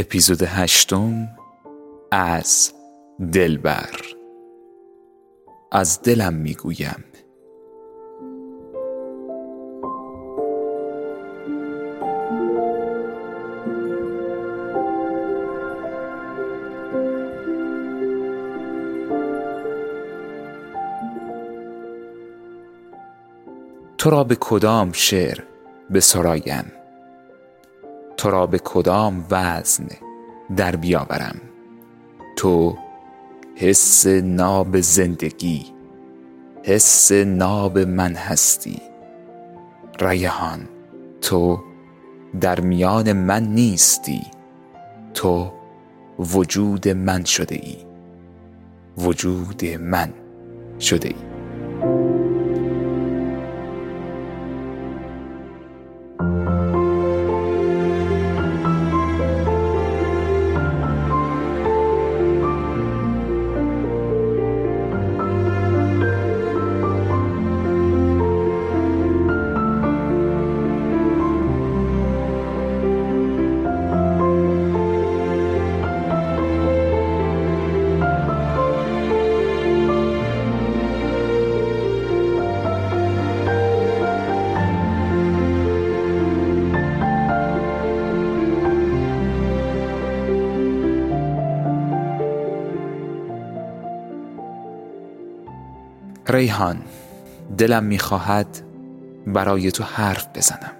اپیزود هشتم از دلبر. از دلم می‌گویم. تو را به کدام شعر به سرایم تو را به کدام وزن در بیاورم؟ تو حس ناب زندگی حس ناب من هستی. ریحان تو در میان من نیستی. تو وجود من شده ای. وجود من شده ای. ریحان دلم می‌خواهد برای تو حرف بزنم.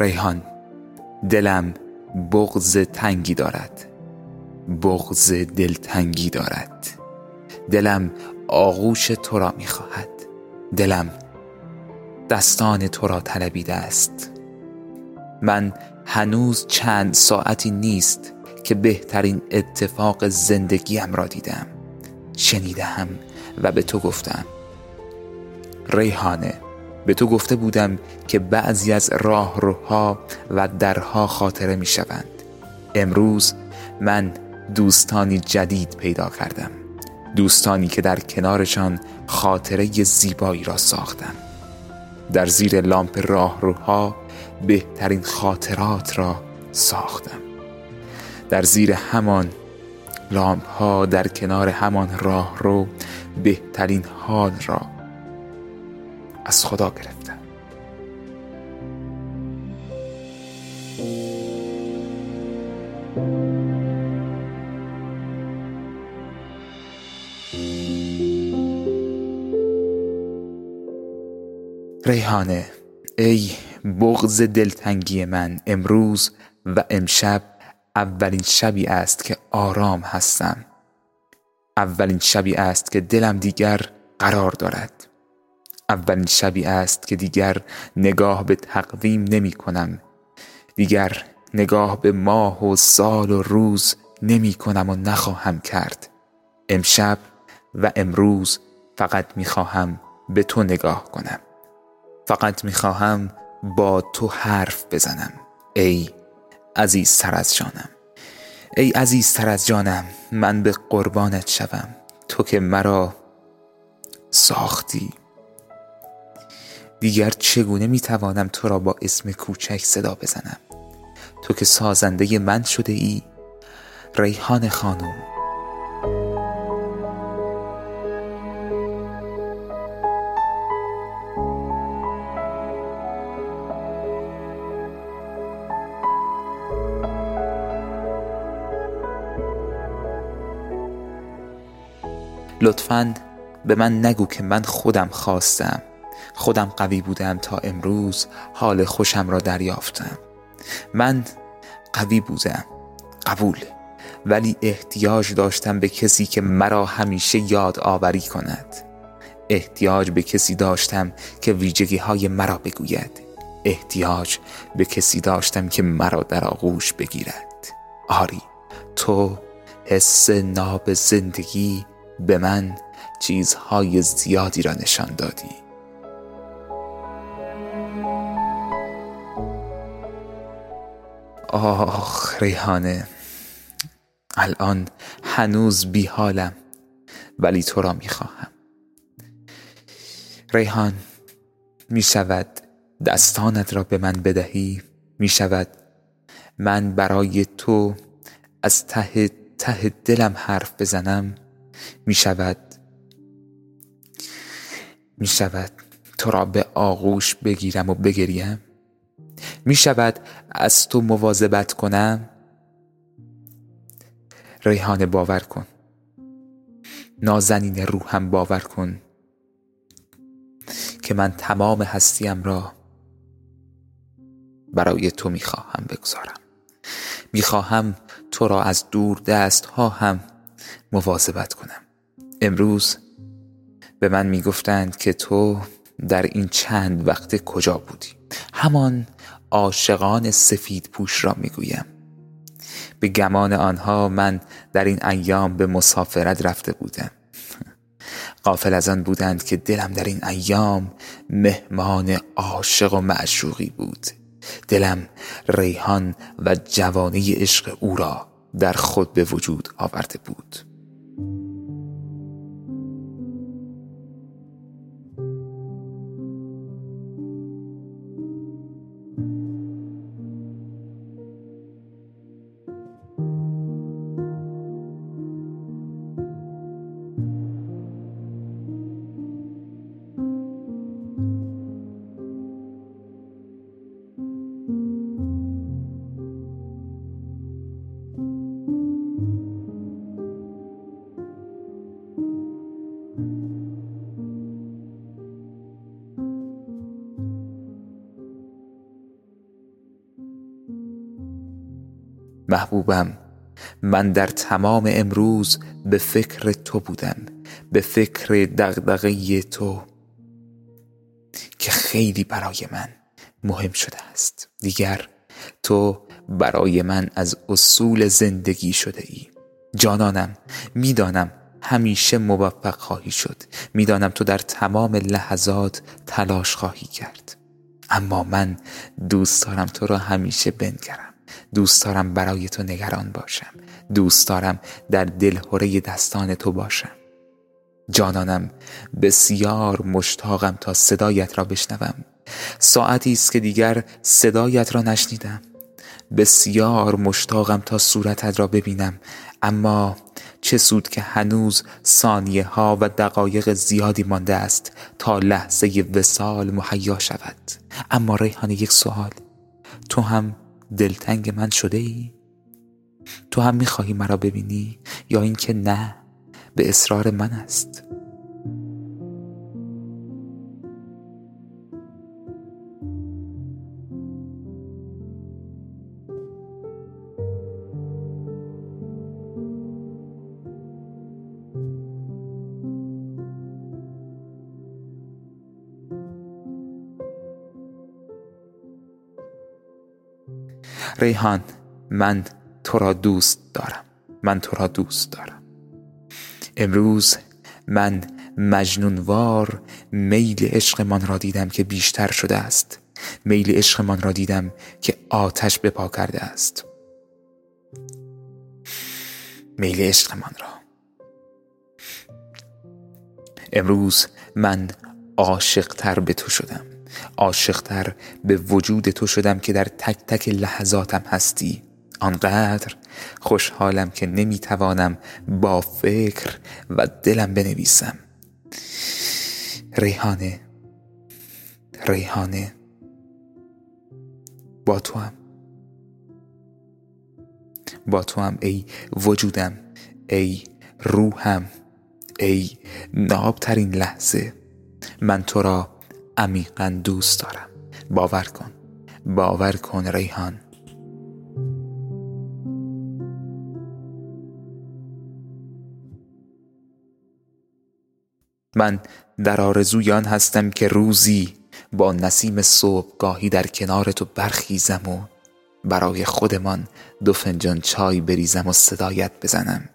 ریحان دلم بغز تنگی دارد. بغز دلتنگی دارد. دلم آغوش تو را می‌خواهد. دلم دستان تو را طلبیده است. من هنوز چند ساعتی نیست که بهترین اتفاق زندگیم را دیدم. شنیدم و به تو گفتم. ریحانه به تو گفته بودم که بعضی از راهروها و درها خاطره می شوند. امروز من دوستانی جدید پیدا کردم. دوستانی که در کنارشان خاطره زیبایی را ساختم. در زیر لامپ راهروها بهترین خاطرات را ساختم. در زیر همان لامپ ها در کنار همان راه رو بهترین حال را از خدا گرفتم ریحانه ای بغز دلتنگی من امروز و امشب اولین شبی است که آرام هستم. اولین شبی است که دلم دیگر قرار دارد. اولین شبی است که دیگر نگاه به تقویم نمی کنم. دیگر نگاه به ماه و سال و روز نمی کنم و نخواهم کرد. امشب و امروز فقط می خواهم به تو نگاه کنم. فقط می خواهم با تو حرف بزنم. ای عزیز سر از جانم. ای عزیزتر از جانم من به قربانت شوم. تو که مرا ساختی. دیگر چگونه می‌توانم تو را با اسم کوچک صدا بزنم؟ تو که سازنده من شده ای ریحان خانم. لطفا به من نگو که من خودم خواستم. خودم قوی بودم تا امروز حال خوشم را دریافتم. من قوی بودم قبول ولی احتیاج داشتم به کسی که مرا همیشه یاد آوری کند. احتیاج به کسی داشتم که ویژگی های مرا بگوید. احتیاج به کسی داشتم که مرا در آغوش بگیرد. آری تو حس ناب زندگی به من چیزهای زیادی را نشان دادی. آخ ریحانه الان هنوز بی حالم ولی تو را می خواهم. ریحان می شود دستانت را به من بدهی؟ می شود من برای تو از ته ته دلم حرف بزنم؟ می شود می شود تو را به آغوش بگیرم و بگریم. می شود از تو مواظبت کنم. ریحان باور کن. نازنین روحم باور کن. که من تمام هستیم را برای تو می‌خواهم بگذارم. می‌خواهم تو را از دور دست ها هم مواظبت کنم. امروز به من می‌گفتند که تو در این چند وقت کجا بودی. همان عاشقان سفید پوش را می‌گویم. به گمان آنها من در این ایام به مسافرت رفته بودم. قافل از آن بودند که دلم در این ایام مهمان عاشق و معشوقی بود. دلم ریحان و جوانی عشق او را در خود به وجود آورده بود. محبوبم. من در تمام امروز به فکر تو بودم به فکر دغدغه تو که خیلی برای من مهم شده است. دیگر تو برای من از اصول زندگی شده ای. جانانم می‌دانم همیشه موفق خواهی شد. می‌دانم تو در تمام لحظات تلاش خواهی کرد. اما من دوست دارم تو را همیشه بنگرم. دوست دارم برای تو نگران باشم. دوست دارم در دلهوره دستان تو باشم. جانانم بسیار مشتاقم تا صدایت را بشنوم. ساعتی است که دیگر صدایت را نشنیدم. بسیار مشتاقم تا صورتت را ببینم. اما چه سود که هنوز ثانیه ها و دقایق زیادی مانده است تا لحظه وسال مهیا شود. اما ریحان یک سوال. تو هم دلتنگ من شده ای؟ تو هم می‌خواهی مرا ببینی یا اینکه نه به اصرار من است ریحان من تو را دوست دارم. من تو را دوست دارم. امروز من مجنونوار میل عشقمان را دیدم که بیشتر شده است. میل عشقمان را دیدم که آتش به پا کرده است. میل عشقمان را. امروز من عاشقتر به تو شدم. عاشقتر به وجود تو شدم که در تک تک لحظاتم هستی. آنقدر خوشحالم که نمی‌توانم با فکر و دلم بنویسم. ریحانه ریحانه با تو هم با تو هم ای وجودم ای روحم ای نابترین لحظه. من تو را عمیقا دوست دارم. باور کن. باور کن ریحان. من در آرزوی آن هستم که روزی با نسیم صبحگاهی در کنار تو برخیزم و برای خودمان دو فنجان چای بریزم و صدایت بزنم.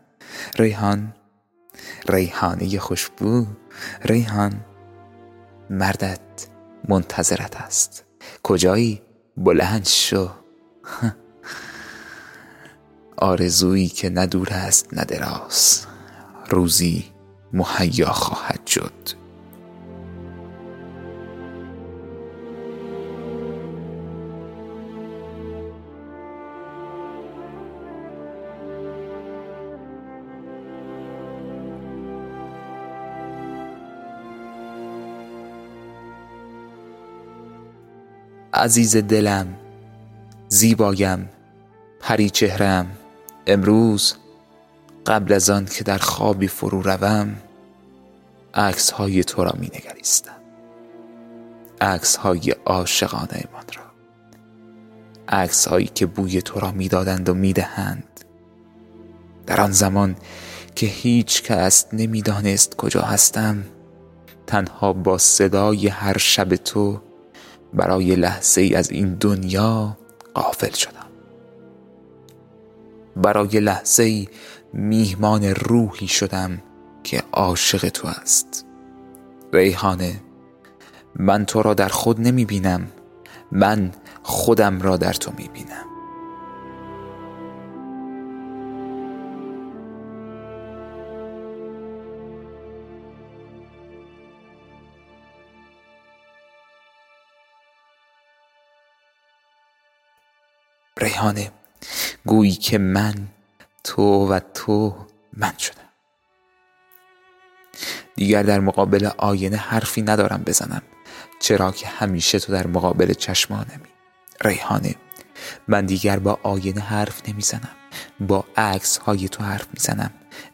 ریحان ریحانه خوشبو. ریحان. مردت منتظرت است. کجایی؟ بلند شو. آرزویی که ندور است ندراز روزی مهیا خواهد شد. عزیز دلم زیبایم پری چهرم. امروز قبل از آن که در خوابی فرو روم عکس های تو را می نگریستم عکس های عاشقانه من را. عکس هایی که بوی تو را می‌دادند و می‌دهند. در آن زمان که هیچ کس نمی‌دانست کجا هستم تنها با صدای هر شب تو برای لحظه ای از این دنیا قافل شدم. برای لحظه ای میهمان روحی شدم که عاشق تو است. ریحانه من تو را در خود نمی بینم من خودم را در تو می بینم ریحانه گویی که من تو و تو من شدم. دیگر در مقابل آینه حرفی ندارم بزنم چرا که همیشه تو در مقابل چشمانمی. ریحانه من دیگر با آینه حرف نمی‌زنم با عکس های تو حرف می‌زنم.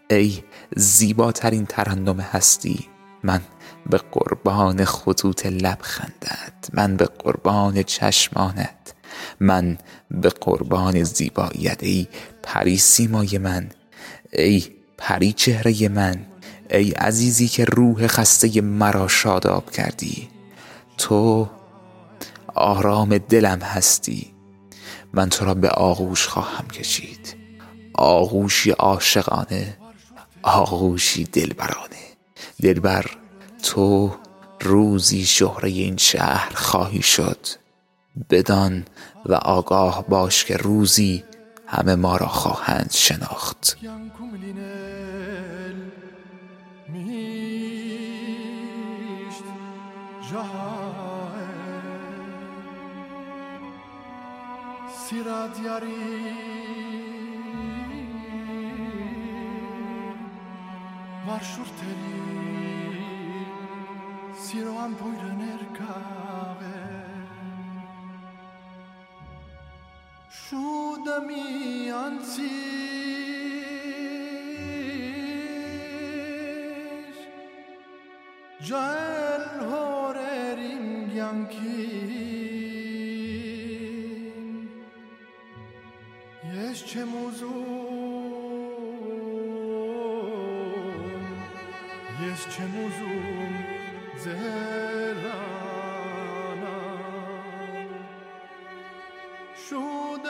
ای زیباترین ترنم هستی من به قربان خطوط لبخندت من به قربان چشمانت. من به قربان زیباییت ای پری سیمای من ای پری چهره من ای عزیزی که روح خسته مرا شاداب کردی. تو آرام دلم هستی. من تو را به آغوش خواهم کشید. آغوشی عاشقانه آغوشی دلبرانه. دلبر تو روزی شهره این شهر خواهی شد. بدان و آگاه باش که روزی همه ما را خواهند شناخت Siroan buyurun erkave Şudami ansir Jael horerim yankin Jeszcze muzum Jeszcze muzum